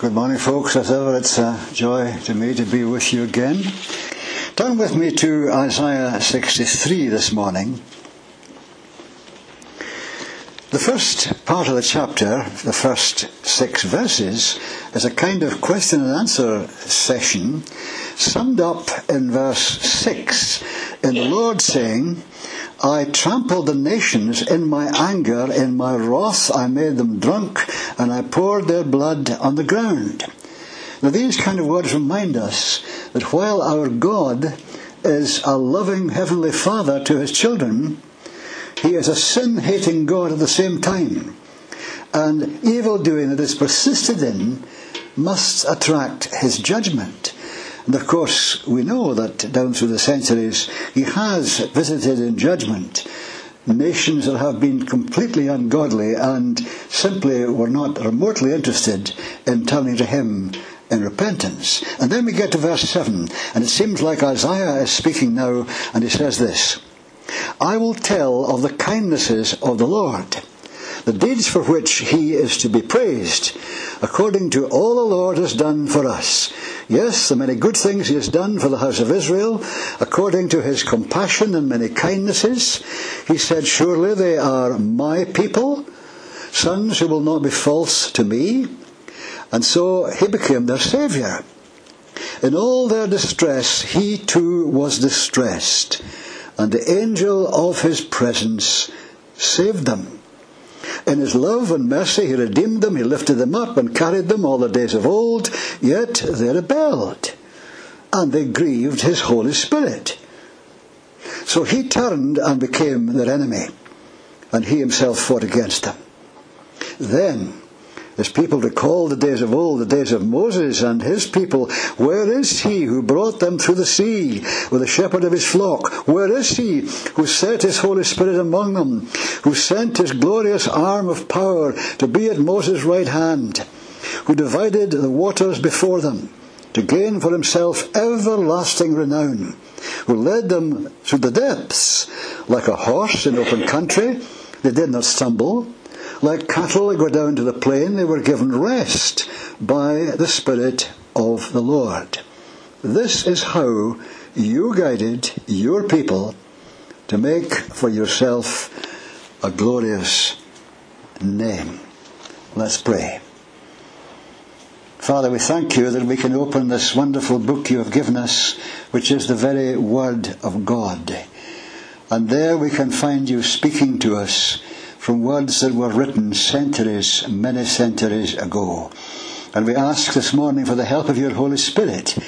Good morning, folks. As ever, it's a joy to me to be with you again. Turn with me to Isaiah 63 this morning. The first part of the chapter, the first six verses, is a kind of question and answer session, summed up in verse 6, in the Lord saying, I trampled the nations in my anger, in my wrath I made them drunk, and I poured their blood on the ground. Now, these kind of words remind us that while our God is a loving Heavenly Father to His children, he is a sin hating God at the same time. And evil doing that is persisted in must attract his judgment. And of course, we know that down through the centuries, he has visited in judgment nations that have been completely ungodly and simply were not remotely interested in turning to him in repentance. And then we get to verse 7, and it seems like Isaiah is speaking now, and he says this. I will tell of the kindnesses of the Lord, the deeds for which he is to be praised, according to all the Lord has done for us. Yes, the many good things he has done for the house of Israel, according to his compassion and many kindnesses. He said, Surely they are my people, sons who will not be false to me. And so he became their Saviour. In all their distress, he too was distressed and the angel of his presence saved them. In his love and mercy he redeemed them, he lifted them up and carried them all the days of old, yet they rebelled, and they grieved his Holy Spirit. So he turned and became their enemy, and he himself fought against them. Then as people recall the days of old, the days of Moses and his people, where is he who brought them through the sea with the shepherd of his flock? Where is he who set his Holy Spirit among them, who sent his glorious arm of power to be at Moses' right hand, who divided the waters before them to gain for himself everlasting renown, who led them through the depths like a horse in open country? They did not stumble like cattle that go down to the plain, they were given rest by the Spirit of the Lord. This is how you guided your people to make for yourself a glorious name. Let's pray. Father, we thank you that we can open this wonderful book you have given us, which is the very Word of God. And there we can find you speaking to us from words that were written centuries, many centuries ago. And we ask this morning for the help of your Holy Spirit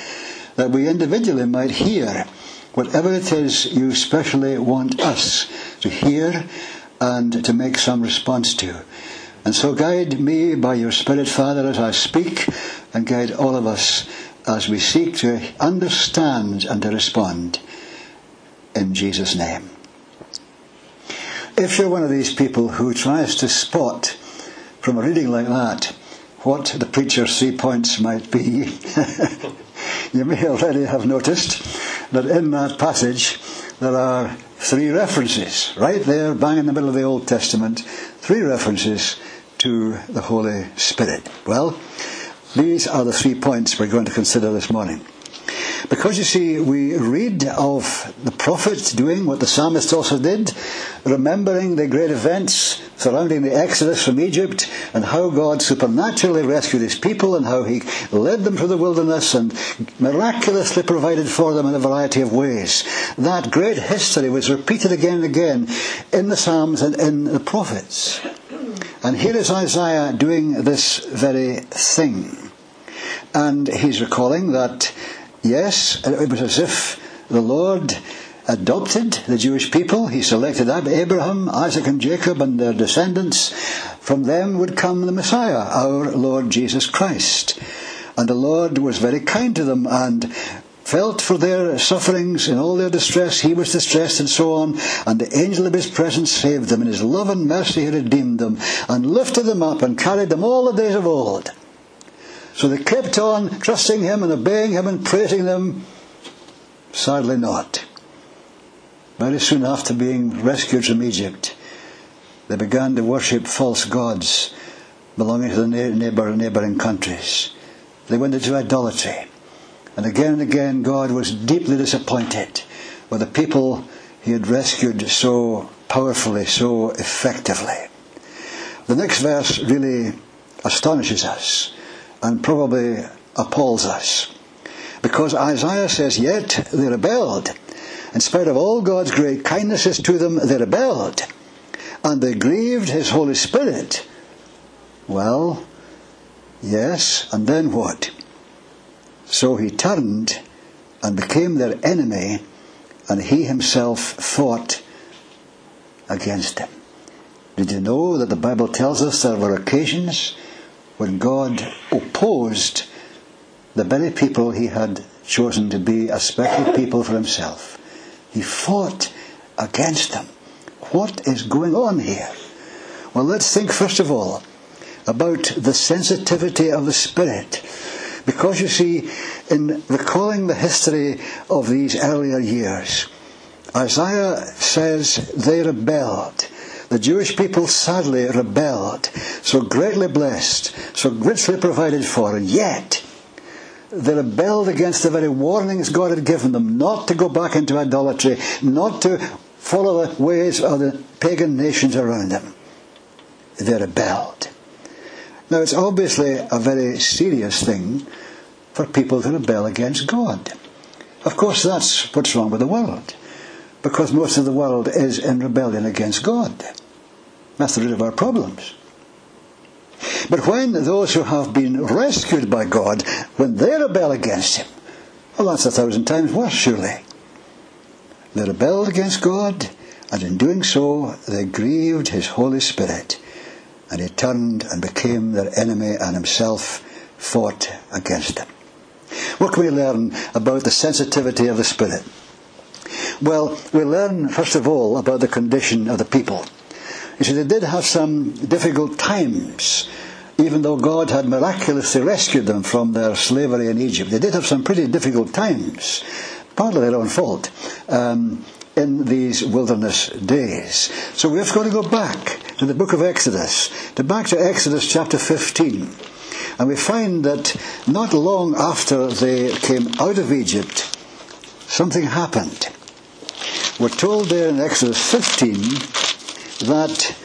that we individually might hear whatever it is you specially want us to hear and to make some response to. And so guide me by your Spirit, Father, as I speak, and guide all of us as we seek to understand and to respond. In Jesus' name if you're one of these people who tries to spot from a reading like that what the preacher's three points might be, you may already have noticed that in that passage there are three references, right there, bang in the middle of the Old Testament, three references to the Holy Spirit. Well, these are the three points we're going to consider this morning. Because you see, we read of the prophets doing what the psalmist also did, remembering the great events surrounding the exodus from Egypt and how God supernaturally rescued his people and how he led them through the wilderness and miraculously provided for them in a variety of ways. That great history was repeated again and again in the Psalms and in the prophets. And here is Isaiah doing this very thing. And he's recalling that Yes, it was as if the Lord adopted the Jewish people. He selected Abraham, Isaac, and Jacob and their descendants. From them would come the Messiah, our Lord Jesus Christ. And the Lord was very kind to them and felt for their sufferings in all their distress. He was distressed and so on. And the angel of his presence saved them. In his love and mercy he redeemed them and lifted them up and carried them all the days of old. So they kept on trusting him and obeying him and praising him. Sadly not. Very soon after being rescued from Egypt, they began to worship false gods belonging to the neighbor, and neighboring countries. they went into idolatry. And again and again, God was deeply disappointed with the people he had rescued so powerfully, so effectively. The next verse really astonishes us and probably appalls us. Because Isaiah says, Yet they rebelled. In spite of all God's great kindnesses to them, they rebelled. And they grieved his Holy Spirit. Well, yes, and then what? So he turned and became their enemy, and he himself fought against them. Did you know that the Bible tells us there were occasions when God opposed the very people he had chosen to be a special people for himself? He fought against them. What is going on here? Well, let's think first of all about the sensitivity of the Spirit. Because you see, in recalling the history of these earlier years, Isaiah says they rebelled. The Jewish people sadly rebelled, so greatly blessed, so richly provided for, and yet they rebelled against the very warnings God had given them not to go back into idolatry, not to follow the ways of the pagan nations around them. They rebelled. Now, it's obviously a very serious thing for people to rebel against God. Of course, that's what's wrong with the world, because most of the world is in rebellion against God. That's the root of our problems. But when those who have been rescued by God, when they rebel against Him, well, that's a thousand times worse, surely. They rebelled against God, and in doing so, they grieved His Holy Spirit, and He turned and became their enemy and Himself fought against them. What can we learn about the sensitivity of the Spirit? Well, we learn, first of all, about the condition of the people. You see, they did have some difficult times, even though God had miraculously rescued them from their slavery in Egypt. They did have some pretty difficult times, partly their own fault, um, in these wilderness days. So we've got to go back to the book of Exodus, to back to Exodus chapter 15. And we find that not long after they came out of Egypt, something happened. We're told there in Exodus 15 that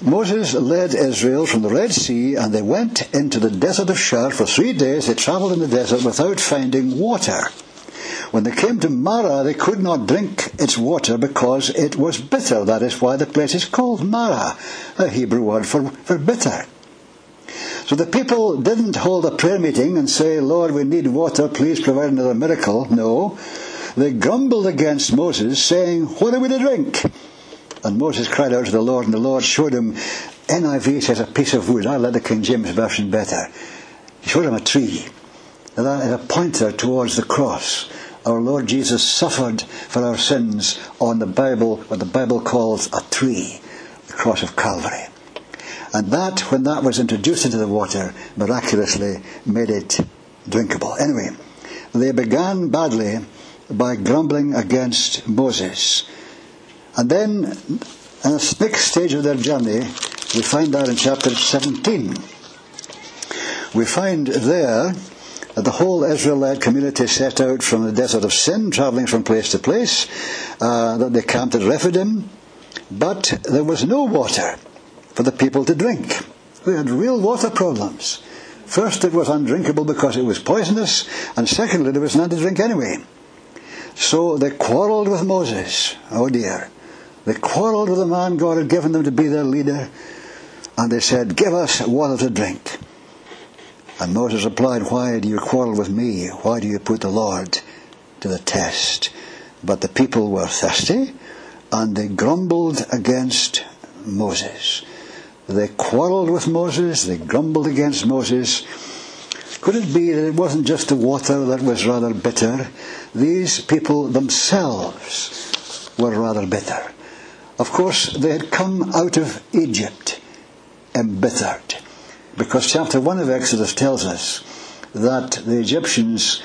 Moses led Israel from the Red Sea and they went into the desert of Shur. For three days they travelled in the desert without finding water. When they came to Marah, they could not drink its water because it was bitter. That is why the place is called Marah, a Hebrew word for, for bitter. So the people didn't hold a prayer meeting and say, Lord, we need water, please provide another miracle. No. They grumbled against Moses, saying, What are we to drink? And Moses cried out to the Lord, and the Lord showed him, NIV says a piece of wood. I like the King James Version better. He showed him a tree. And that is a pointer towards the cross. Our Lord Jesus suffered for our sins on the Bible, what the Bible calls a tree, the cross of Calvary. And that, when that was introduced into the water, miraculously made it drinkable. Anyway, they began badly by grumbling against Moses. And then, in the next stage of their journey, we find that in chapter 17. We find there that the whole Israelite community set out from the desert of sin, travelling from place to place, uh, that they camped at Rephidim, but there was no water for the people to drink. They had real water problems. First, it was undrinkable because it was poisonous, and secondly, there was none to drink anyway. So they quarrelled with Moses. Oh dear. They quarreled with the man God had given them to be their leader, and they said, Give us water to drink. And Moses replied, Why do you quarrel with me? Why do you put the Lord to the test? But the people were thirsty, and they grumbled against Moses. They quarreled with Moses, they grumbled against Moses. Could it be that it wasn't just the water that was rather bitter? These people themselves were rather bitter. Of course, they had come out of Egypt embittered. Because chapter 1 of Exodus tells us that the Egyptians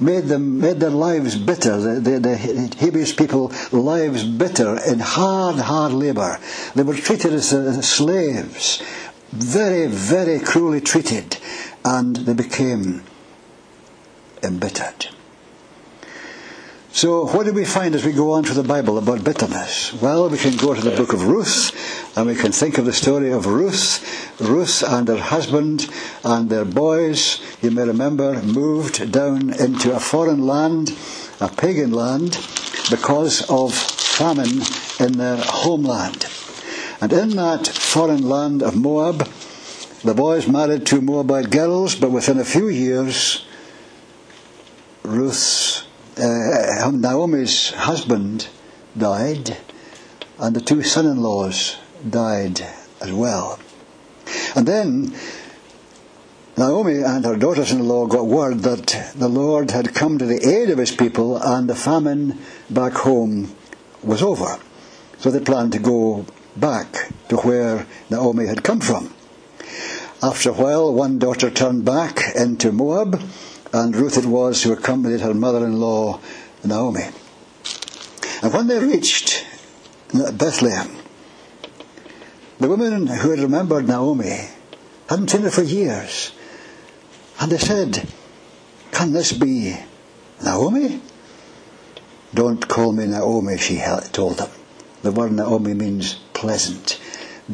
made them made their lives bitter. The, the, the Hebrews people lives bitter in hard, hard labour. They were treated as uh, slaves, very, very cruelly treated, and they became embittered. So, what do we find as we go on to the Bible about bitterness? Well, we can go to the book of Ruth and we can think of the story of Ruth. Ruth and her husband and their boys, you may remember, moved down into a foreign land, a pagan land, because of famine in their homeland. And in that foreign land of Moab, the boys married two Moabite girls, but within a few years, Ruth's uh, Naomi's husband died, and the two son in laws died as well. And then Naomi and her daughters in law got word that the Lord had come to the aid of his people and the famine back home was over. So they planned to go back to where Naomi had come from. After a while, one daughter turned back into Moab and Ruth it was who accompanied her mother-in-law Naomi. And when they reached Bethlehem, the women who had remembered Naomi hadn't seen her for years. And they said, Can this be Naomi? Don't call me Naomi, she told them. The word Naomi means pleasant.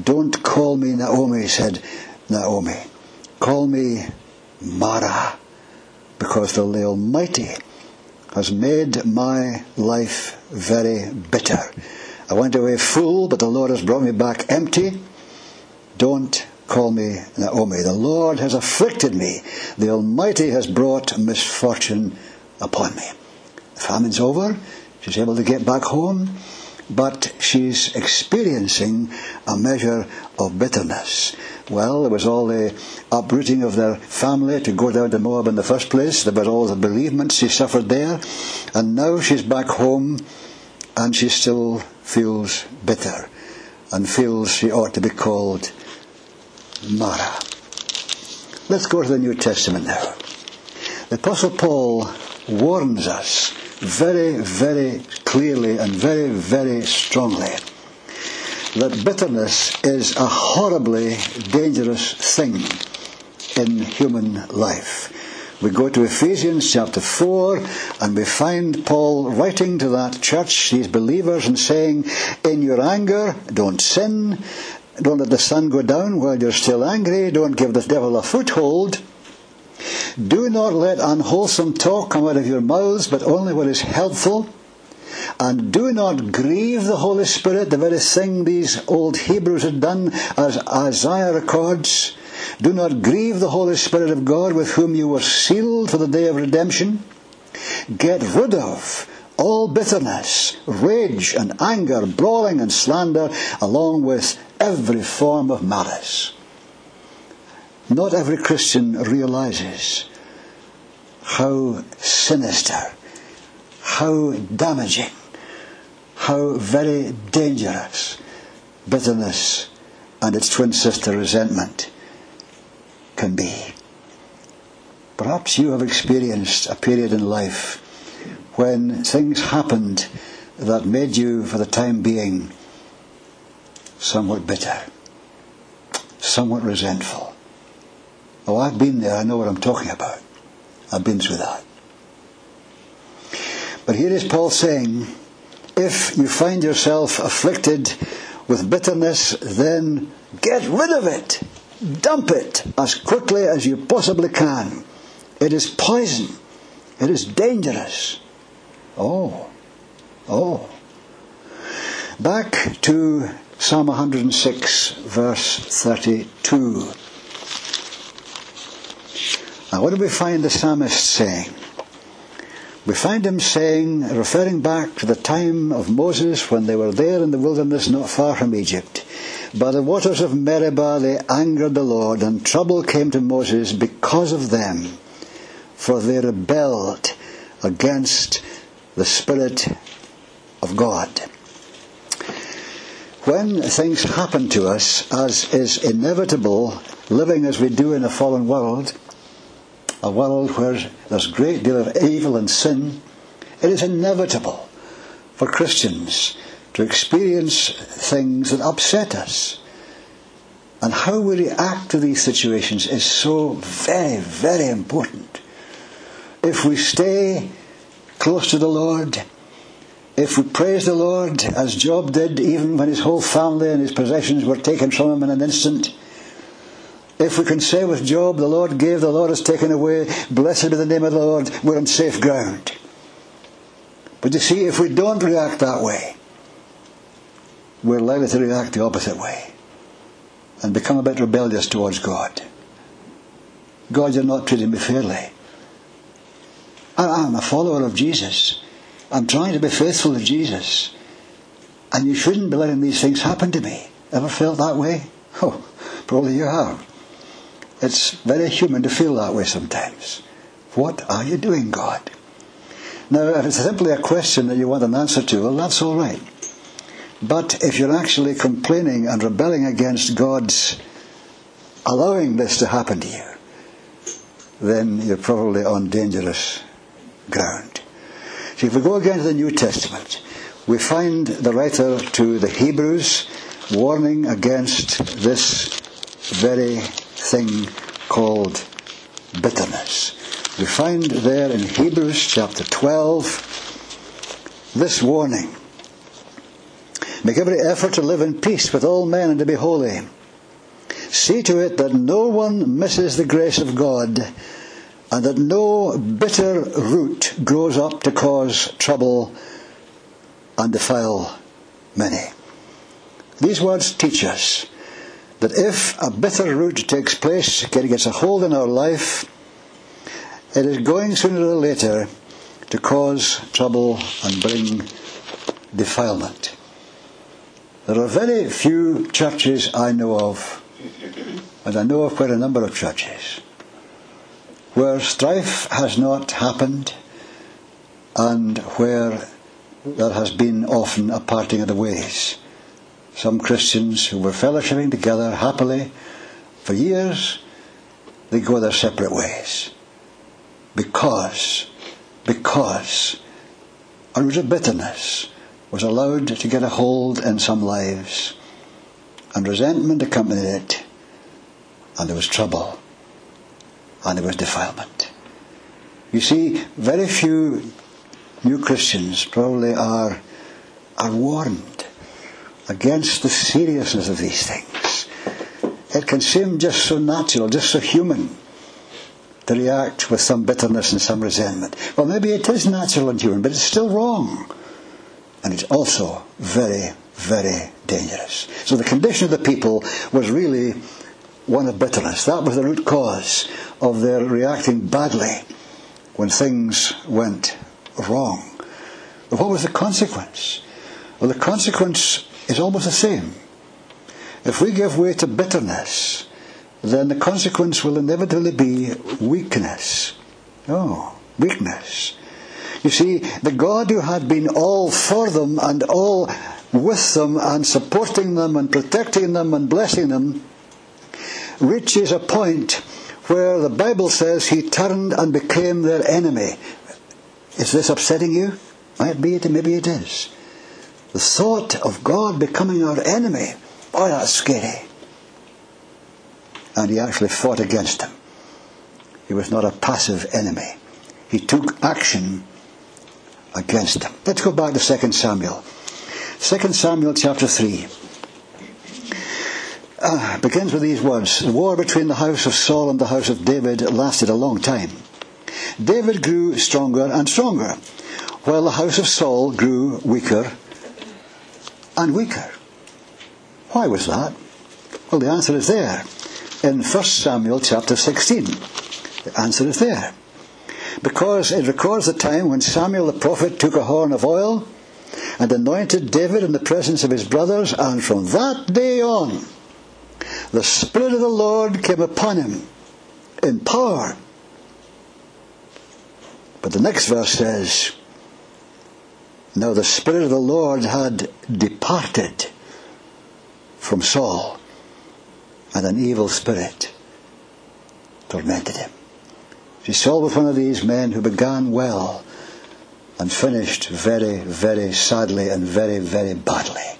Don't call me Naomi, said Naomi. Call me Mara because the Almighty has made my life very bitter. I went away full, but the Lord has brought me back empty. Don't call me Naomi. The Lord has afflicted me. The Almighty has brought misfortune upon me. The famine's over. She's able to get back home, but she's experiencing a measure of bitterness. Well, there was all the uprooting of their family to go down to Moab in the first place. There were all the bereavements she suffered there. And now she's back home and she still feels bitter and feels she ought to be called Mara. Let's go to the New Testament now. The Apostle Paul warns us very, very clearly and very, very strongly that bitterness is a horribly dangerous thing in human life. We go to Ephesians chapter 4 and we find Paul writing to that church, these believers, and saying, In your anger, don't sin. Don't let the sun go down while you're still angry. Don't give the devil a foothold. Do not let unwholesome talk come out of your mouths, but only what is helpful and do not grieve the Holy Spirit, the very thing these old Hebrews had done, as Isaiah records. Do not grieve the Holy Spirit of God with whom you were sealed for the day of redemption. Get rid of all bitterness, rage and anger, brawling and slander, along with every form of malice. Not every Christian realizes how sinister how damaging, how very dangerous bitterness and its twin sister resentment can be. Perhaps you have experienced a period in life when things happened that made you, for the time being, somewhat bitter, somewhat resentful. Oh, I've been there, I know what I'm talking about. I've been through that. But here is Paul saying, if you find yourself afflicted with bitterness, then get rid of it. Dump it as quickly as you possibly can. It is poison. It is dangerous. Oh, oh. Back to Psalm 106, verse 32. Now, what do we find the psalmist saying? We find him saying, referring back to the time of Moses when they were there in the wilderness not far from Egypt. By the waters of Meribah they angered the Lord, and trouble came to Moses because of them, for they rebelled against the Spirit of God. When things happen to us, as is inevitable, living as we do in a fallen world, a world where there's a great deal of evil and sin, it is inevitable for Christians to experience things that upset us. And how we react to these situations is so very, very important. If we stay close to the Lord, if we praise the Lord as Job did, even when his whole family and his possessions were taken from him in an instant, if we can say with Job, the Lord gave, the Lord has taken away, blessed be the name of the Lord, we're on safe ground. But you see, if we don't react that way, we're likely to react the opposite way and become a bit rebellious towards God. God, you're not treating me fairly. I'm a follower of Jesus. I'm trying to be faithful to Jesus. And you shouldn't be letting these things happen to me. Ever felt that way? Oh, probably you have. It's very human to feel that way sometimes. What are you doing, God? Now, if it's simply a question that you want an answer to, well, that's all right. But if you're actually complaining and rebelling against God's allowing this to happen to you, then you're probably on dangerous ground. See, if we go again to the New Testament, we find the writer to the Hebrews warning against this very thing called bitterness. We find there in Hebrews chapter 12 this warning. Make every effort to live in peace with all men and to be holy. See to it that no one misses the grace of God and that no bitter root grows up to cause trouble and defile many. These words teach us that if a bitter root takes place, gets a hold in our life, it is going sooner or later to cause trouble and bring defilement. There are very few churches I know of, and I know of quite a number of churches, where strife has not happened and where there has been often a parting of the ways. Some Christians who were fellowshipping together happily for years, they go their separate ways. Because, because a root of bitterness was allowed to get a hold in some lives, and resentment accompanied it, and there was trouble, and there was defilement. You see, very few new Christians probably are, are warned against the seriousness of these things. It can seem just so natural, just so human to react with some bitterness and some resentment. Well, maybe it is natural and human, but it's still wrong. And it's also very, very dangerous. So the condition of the people was really one of bitterness. That was the root cause of their reacting badly when things went wrong. But what was the consequence? Well, the consequence is almost the same. If we give way to bitterness, then the consequence will inevitably be weakness. Oh, weakness. You see, the God who had been all for them and all with them and supporting them and protecting them and blessing them reaches a point where the Bible says he turned and became their enemy. Is this upsetting you? Might be it, maybe it is. The thought of God becoming our enemy, boy, that's scary. And he actually fought against him. He was not a passive enemy. He took action against them. Let's go back to 2 Samuel. 2 Samuel chapter 3 uh, begins with these words The war between the house of Saul and the house of David lasted a long time. David grew stronger and stronger, while the house of Saul grew weaker and weaker. Why was that? Well, the answer is there in 1 Samuel chapter 16. The answer is there because it records the time when Samuel the prophet took a horn of oil and anointed David in the presence of his brothers, and from that day on, the Spirit of the Lord came upon him in power. But the next verse says, Now the Spirit of the Lord had departed from Saul, and an evil spirit tormented him. See, Saul was one of these men who began well and finished very, very sadly and very, very badly.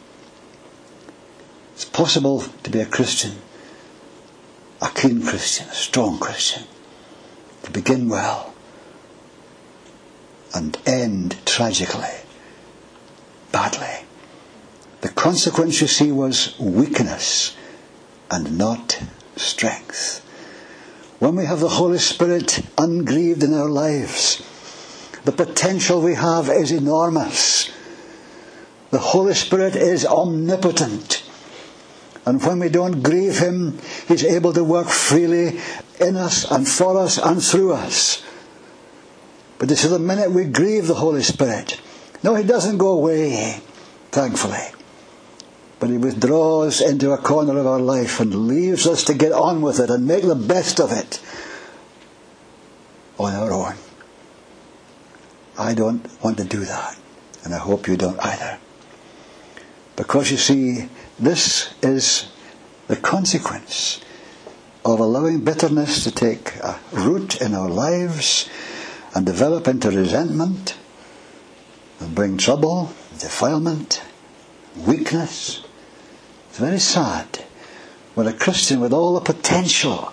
It's possible to be a Christian a keen Christian, a strong Christian, to begin well and end tragically, badly. The consequence, you see, was weakness and not strength. When we have the Holy Spirit ungrieved in our lives, the potential we have is enormous. The Holy Spirit is omnipotent. And when we don't grieve Him, He's able to work freely in us and for us and through us. But this is the minute we grieve the Holy Spirit. No, He doesn't go away, thankfully. But He withdraws into a corner of our life and leaves us to get on with it and make the best of it on our own. I don't want to do that, and I hope you don't either. Because you see, this is the consequence of allowing bitterness to take a root in our lives and develop into resentment and bring trouble, defilement, weakness. It's very sad when a Christian with all the potential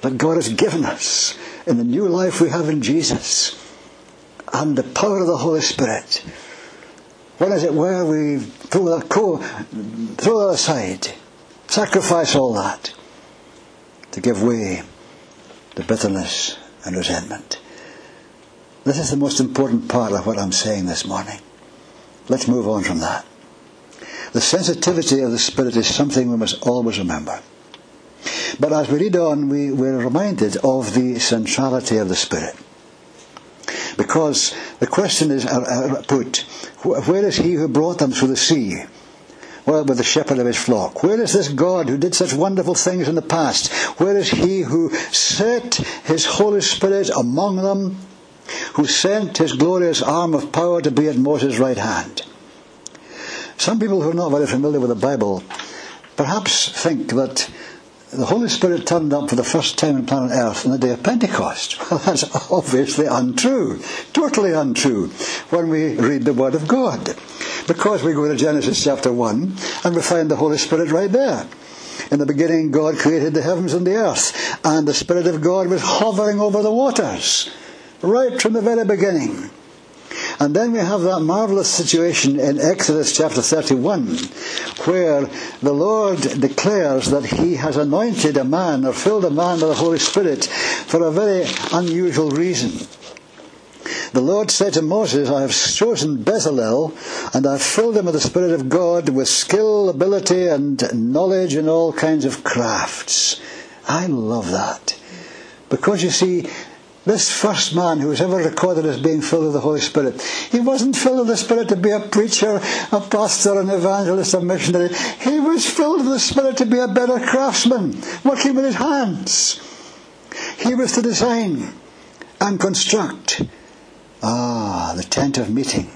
that God has given us in the new life we have in Jesus and the power of the Holy Spirit, when as it were we throw that, throw that aside, sacrifice all that to give way to bitterness and resentment. This is the most important part of what I'm saying this morning. Let's move on from that. The sensitivity of the Spirit is something we must always remember. But as we read on, we, we're reminded of the centrality of the Spirit. Because the question is uh, uh, put, where is he who brought them through the sea? Well, with the shepherd of his flock. Where is this God who did such wonderful things in the past? Where is he who set his Holy Spirit among them who sent his glorious arm of power to be at Moses' right hand. Some people who are not very familiar with the Bible perhaps think that the Holy Spirit turned up for the first time on planet Earth on the day of Pentecost. Well, that's obviously untrue. Totally untrue when we read the Word of God. Because we go to Genesis chapter 1 and we find the Holy Spirit right there. In the beginning, God created the heavens and the earth, and the Spirit of God was hovering over the waters right from the very beginning. And then we have that marvelous situation in Exodus chapter 31, where the Lord declares that He has anointed a man or filled a man with the Holy Spirit for a very unusual reason. The Lord said to Moses, I have chosen Bezalel, and I have filled him with the Spirit of God, with skill, ability, and knowledge in all kinds of crafts. I love that. Because you see, this first man who was ever recorded as being filled with the Holy Spirit, he wasn't filled with the Spirit to be a preacher, a pastor, an evangelist, a missionary. He was filled with the Spirit to be a better craftsman, working with his hands. He was to design and construct. Ah, the tent of meeting,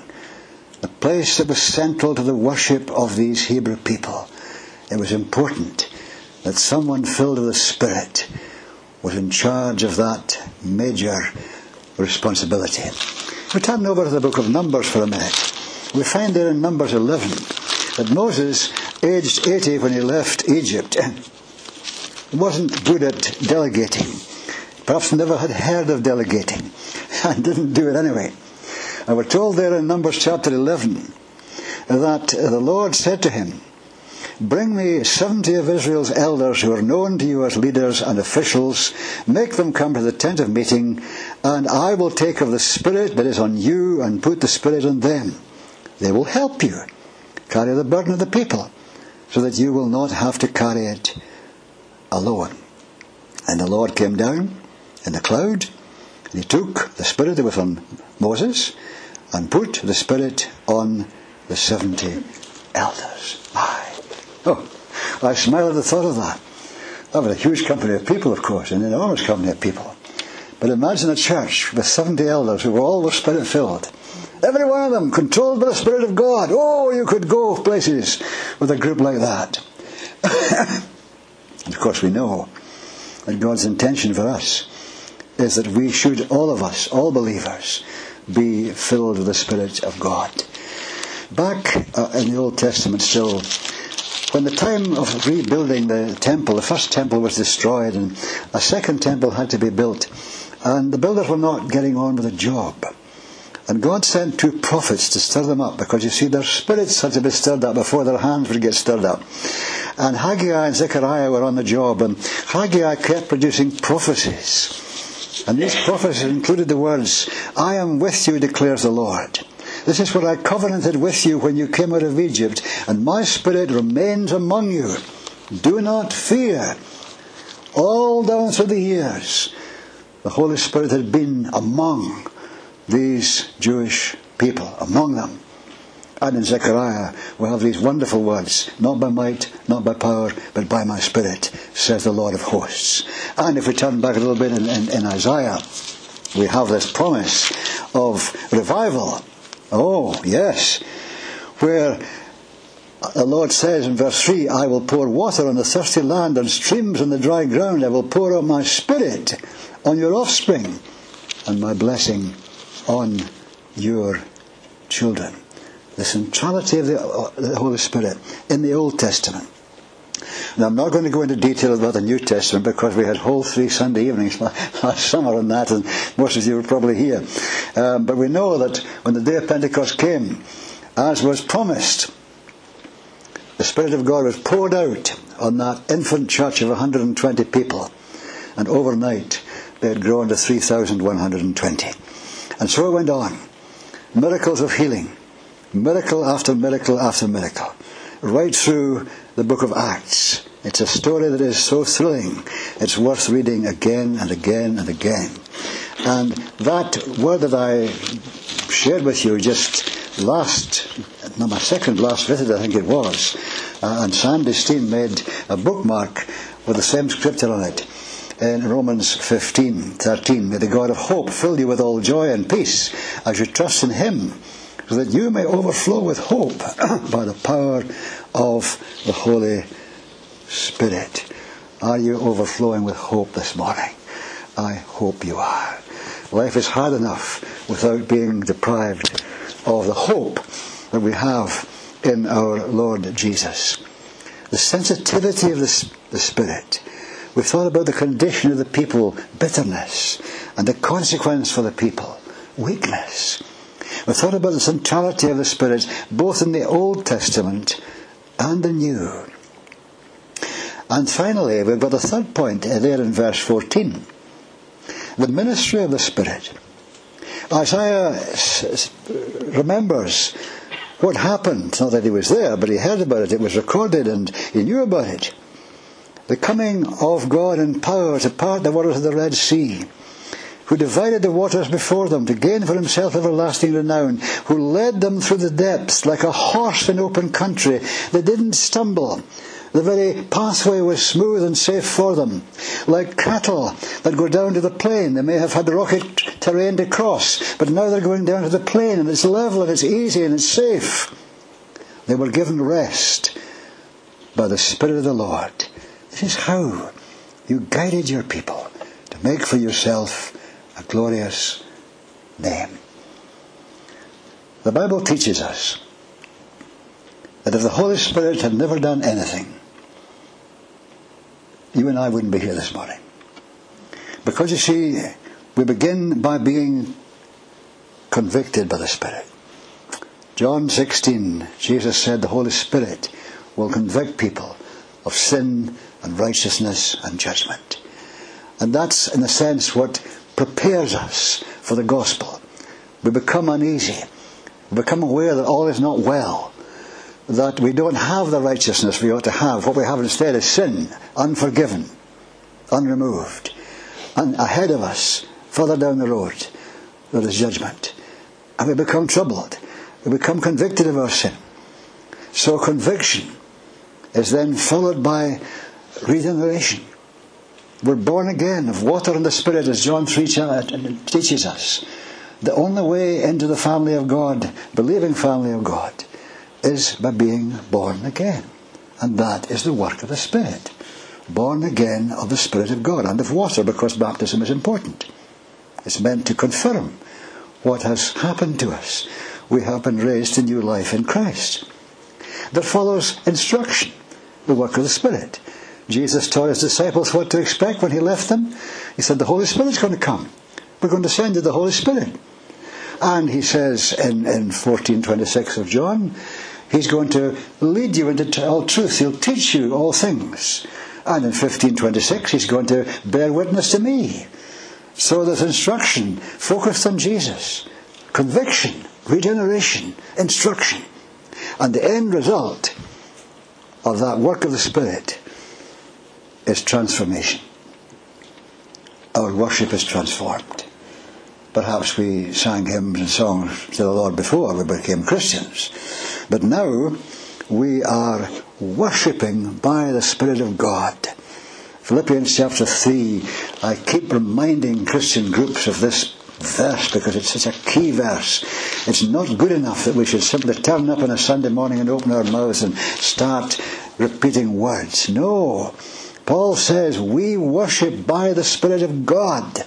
the place that was central to the worship of these Hebrew people. It was important that someone filled with the Spirit was in charge of that major responsibility. We turn over to the book of Numbers for a minute. We find there in Numbers 11 that Moses, aged 80 when he left Egypt, wasn't good at delegating. Perhaps never had heard of delegating and didn't do it anyway. And we're told there in Numbers chapter 11 that the Lord said to him, Bring me seventy of Israel's elders who are known to you as leaders and officials. Make them come to the tent of meeting, and I will take of the Spirit that is on you and put the Spirit on them. They will help you carry the burden of the people, so that you will not have to carry it alone. And the Lord came down in the cloud, and he took the Spirit that was on Moses and put the Spirit on the seventy elders. My Oh, I smile at the thought of that. Was a huge company of people, of course, an enormous company of people. But imagine a church with 70 elders who were all the spirit filled. Every one of them controlled by the Spirit of God. Oh, you could go places with a group like that. of course, we know that God's intention for us is that we should, all of us, all believers, be filled with the Spirit of God. Back uh, in the Old Testament, still when the time of rebuilding the temple, the first temple was destroyed and a second temple had to be built, and the builders were not getting on with the job. And God sent two prophets to stir them up because you see their spirits had to be stirred up before their hands would get stirred up. And Haggai and Zechariah were on the job and Haggai kept producing prophecies. And these prophecies included the words, I am with you, declares the Lord. This is what I covenanted with you when you came out of Egypt, and my spirit remains among you. Do not fear. All down through the years, the Holy Spirit had been among these Jewish people, among them. And in Zechariah, we have these wonderful words Not by might, not by power, but by my Spirit, says the Lord of hosts. And if we turn back a little bit in, in, in Isaiah, we have this promise of revival. Oh, yes. Where the Lord says in verse 3 I will pour water on the thirsty land and streams on the dry ground. I will pour out my Spirit on your offspring and my blessing on your children the centrality of the, uh, the Holy Spirit in the Old Testament. Now, I'm not going to go into detail about the New Testament because we had whole three Sunday evenings last summer on that, and most of you were probably here. Um, but we know that when the day of Pentecost came, as was promised, the Spirit of God was poured out on that infant church of 120 people, and overnight they had grown to 3,120. And so it went on. Miracles of healing Miracle after miracle after miracle. Right through the book of Acts. It's a story that is so thrilling. It's worth reading again and again and again. And that word that I shared with you just last, no, my second last visit, I think it was, uh, and Sandy Steen made a bookmark with the same scripture on it in Romans 15, 13. May the God of hope fill you with all joy and peace as you trust in Him so that you may overflow with hope by the power of the Holy Spirit. Are you overflowing with hope this morning? I hope you are. Life is hard enough without being deprived of the hope that we have in our Lord Jesus. The sensitivity of the, the Spirit. We've thought about the condition of the people, bitterness, and the consequence for the people, weakness. We thought about the centrality of the Spirit both in the Old Testament and the New. And finally, we've got a third point there in verse 14 the ministry of the Spirit. Isaiah remembers what happened. Not that he was there, but he heard about it. It was recorded and he knew about it. The coming of God in power to part the waters of the Red Sea who divided the waters before them to gain for himself everlasting renown, who led them through the depths like a horse in open country. They didn't stumble. The very pathway was smooth and safe for them. Like cattle that go down to the plain, they may have had rocky terrain to cross, but now they're going down to the plain and it's level and it's easy and it's safe. They were given rest by the Spirit of the Lord. This is how you guided your people to make for yourself a glorious name. The Bible teaches us that if the Holy Spirit had never done anything, you and I wouldn't be here this morning. Because you see, we begin by being convicted by the Spirit. John 16, Jesus said the Holy Spirit will convict people of sin and righteousness and judgment. And that's, in a sense, what prepares us for the gospel. We become uneasy. We become aware that all is not well. That we don't have the righteousness we ought to have. What we have instead is sin, unforgiven, unremoved. And ahead of us, further down the road, there is judgment. And we become troubled. We become convicted of our sin. So conviction is then followed by regeneration. We're born again of water and the Spirit, as John 3 uh, teaches us. The only way into the family of God, believing family of God, is by being born again. And that is the work of the Spirit. Born again of the Spirit of God and of water, because baptism is important. It's meant to confirm what has happened to us. We have been raised to new life in Christ. There follows instruction the work of the Spirit. Jesus taught his disciples what to expect when he left them. He said, The Holy Spirit's going to come. We're going to send you the Holy Spirit. And he says in, in 1426 of John, he's going to lead you into all truth. He'll teach you all things. And in 1526, he's going to bear witness to me. So there's instruction focused on Jesus, conviction, regeneration, instruction. And the end result of that work of the Spirit is transformation. Our worship is transformed. Perhaps we sang hymns and songs to the Lord before we became Christians. But now we are worshipping by the Spirit of God. Philippians chapter 3, I keep reminding Christian groups of this verse because it's such a key verse. It's not good enough that we should simply turn up on a Sunday morning and open our mouths and start repeating words. No. Paul says we worship by the Spirit of God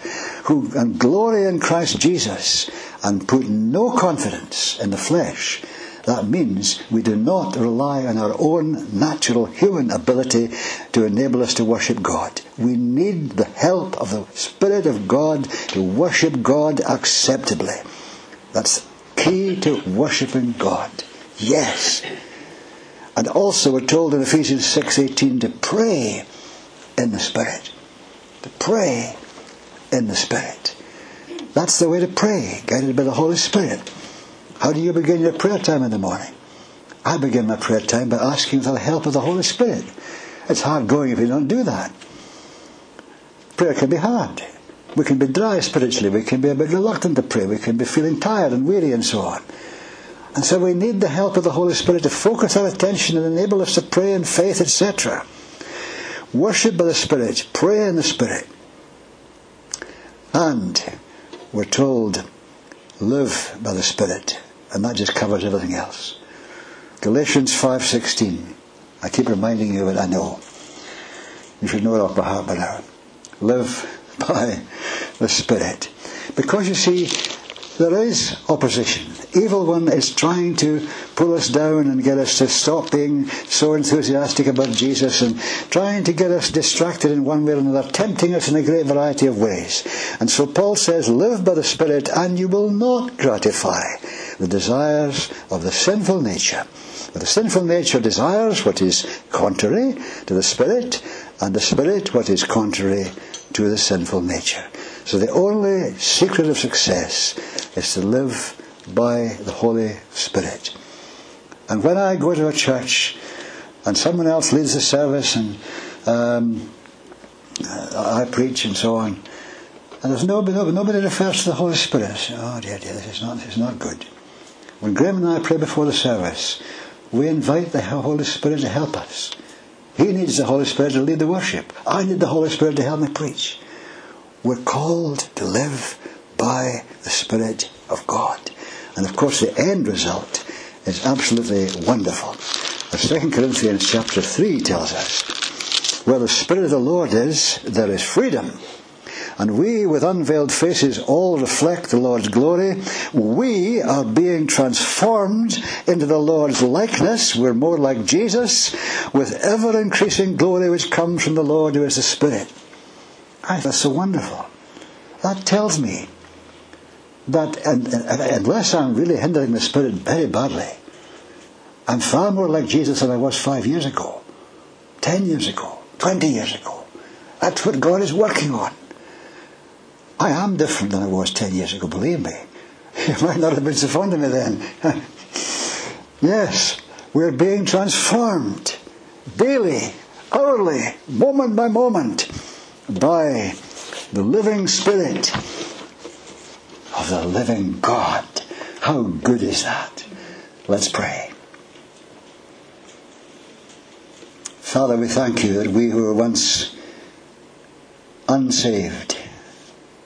who and glory in Christ Jesus and put no confidence in the flesh that means we do not rely on our own natural human ability to enable us to worship God. We need the help of the Spirit of God to worship God acceptably. That's key to worshipping God. Yes. And also we're told in Ephesians 6:18 to pray in the Spirit. To pray in the Spirit. That's the way to pray, guided by the Holy Spirit. How do you begin your prayer time in the morning? I begin my prayer time by asking for the help of the Holy Spirit. It's hard going if you don't do that. Prayer can be hard. We can be dry spiritually. We can be a bit reluctant to pray. We can be feeling tired and weary and so on. And so we need the help of the Holy Spirit to focus our attention and enable us to pray in faith, etc. Worship by the Spirit. Pray in the Spirit. And we're told, live by the Spirit and that just covers everything else. Galatians 5:16. I keep reminding you of it. I know. You should know it off by heart by now. Live by the Spirit, because you see, there is opposition. Evil one is trying to pull us down and get us to stop being so enthusiastic about Jesus and trying to get us distracted in one way or another, tempting us in a great variety of ways. And so Paul says, live by the Spirit and you will not gratify the desires of the sinful nature. the sinful nature desires what is contrary to the Spirit, and the Spirit what is contrary to the sinful nature. So the only secret of success is to live by the Holy Spirit. And when I go to a church and someone else leads the service and um, I preach and so on, and there's nobody, nobody refers to the Holy Spirit, say, oh dear, dear, this is not, this is not good. When Graham and I pray before the service, we invite the Holy Spirit to help us. He needs the Holy Spirit to lead the worship. I need the Holy Spirit to help me preach. We're called to live by the Spirit of God. And of course the end result is absolutely wonderful. As 2 Corinthians chapter 3 tells us, where the Spirit of the Lord is, there is freedom and we with unveiled faces all reflect the Lord's glory. We are being transformed into the Lord's likeness. We're more like Jesus with ever increasing glory which comes from the Lord who is the Spirit. That's so wonderful. That tells me that unless I'm really hindering the Spirit very badly, I'm far more like Jesus than I was five years ago, ten years ago, twenty years ago. That's what God is working on. I am different than I was ten years ago, believe me. You might not have been so fond of me then. yes, we're being transformed daily, hourly, moment by moment by the living Spirit of the living God. How good is that? Let's pray. Father, we thank you that we who were once unsaved,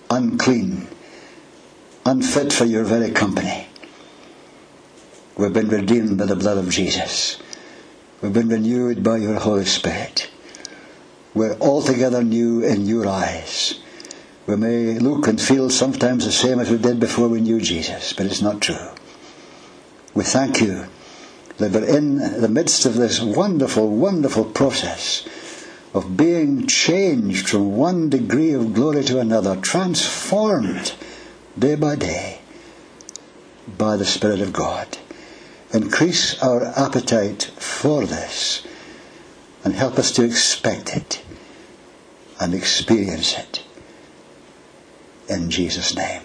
unclean, unfit for your very company. We've been redeemed by the blood of Jesus. We've been renewed by your Holy Spirit. We're altogether new in your eyes. We may look and feel sometimes the same as we did before we knew Jesus, but it's not true. We thank you that we're in the midst of this wonderful, wonderful process of being changed from one degree of glory to another, transformed day by day by the Spirit of God. Increase our appetite for this and help us to expect it and experience it. In Jesus' name.